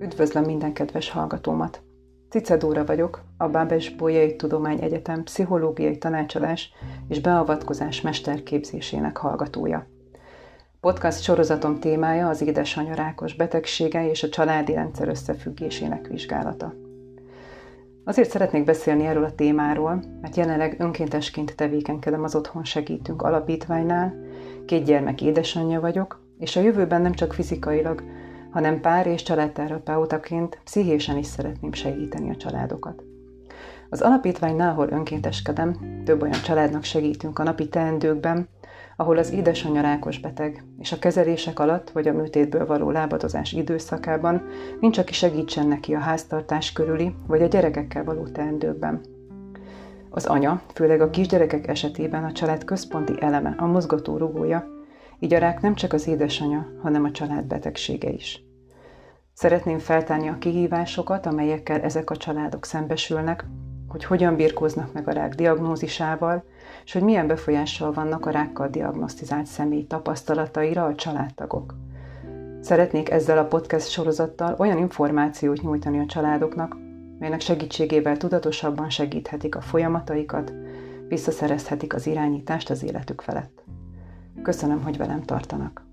Üdvözlöm minden kedves hallgatómat! Cice Dóra vagyok, a Bábes Bolyai Tudomány Egyetem pszichológiai tanácsadás és beavatkozás mesterképzésének hallgatója. Podcast sorozatom témája az édesanyja rákos betegsége és a családi rendszer összefüggésének vizsgálata. Azért szeretnék beszélni erről a témáról, mert jelenleg önkéntesként tevékenykedem az Otthon Segítünk alapítványnál, két gyermek édesanyja vagyok, és a jövőben nem csak fizikailag, hanem pár és családterapeutaként pszichésen is szeretném segíteni a családokat. Az alapítványnál, ahol önkénteskedem, több olyan családnak segítünk a napi teendőkben, ahol az édesanyja rákos beteg, és a kezelések alatt vagy a műtétből való lábadozás időszakában nincs, aki segítsen neki a háztartás körüli vagy a gyerekekkel való teendőkben. Az anya, főleg a kisgyerekek esetében a család központi eleme, a mozgató rugója, így a rák nem csak az édesanya, hanem a család betegsége is. Szeretném feltárni a kihívásokat, amelyekkel ezek a családok szembesülnek, hogy hogyan birkóznak meg a rák diagnózisával, és hogy milyen befolyással vannak a rákkal diagnosztizált személy tapasztalataira a családtagok. Szeretnék ezzel a podcast sorozattal olyan információt nyújtani a családoknak, melynek segítségével tudatosabban segíthetik a folyamataikat, visszaszerezhetik az irányítást az életük felett. Köszönöm, hogy velem tartanak.